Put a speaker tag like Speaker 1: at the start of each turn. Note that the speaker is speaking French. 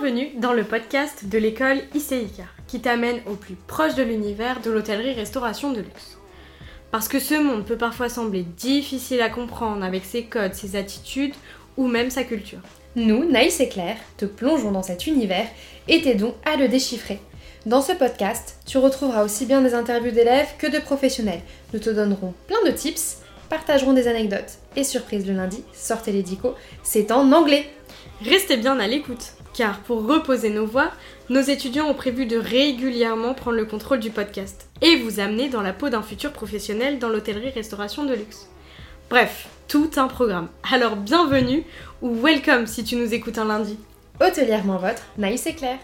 Speaker 1: Bienvenue dans le podcast de l'école ICICA, qui t'amène au plus proche de l'univers de l'hôtellerie-restauration de luxe. Parce que ce monde peut parfois sembler difficile à comprendre avec ses codes, ses attitudes ou même sa culture.
Speaker 2: Nous, Naïs et Claire, te plongeons dans cet univers et t'aidons à le déchiffrer. Dans ce podcast, tu retrouveras aussi bien des interviews d'élèves que de professionnels. Nous te donnerons plein de tips, partagerons des anecdotes et surprise le lundi, sortez les dicos, c'est en anglais.
Speaker 1: Restez bien à l'écoute, car pour reposer nos voix, nos étudiants ont prévu de régulièrement prendre le contrôle du podcast et vous amener dans la peau d'un futur professionnel dans l'hôtellerie-restauration de luxe. Bref, tout un programme. Alors bienvenue ou welcome si tu nous écoutes un lundi.
Speaker 2: Hôtelièrement votre, Naïs et Claire.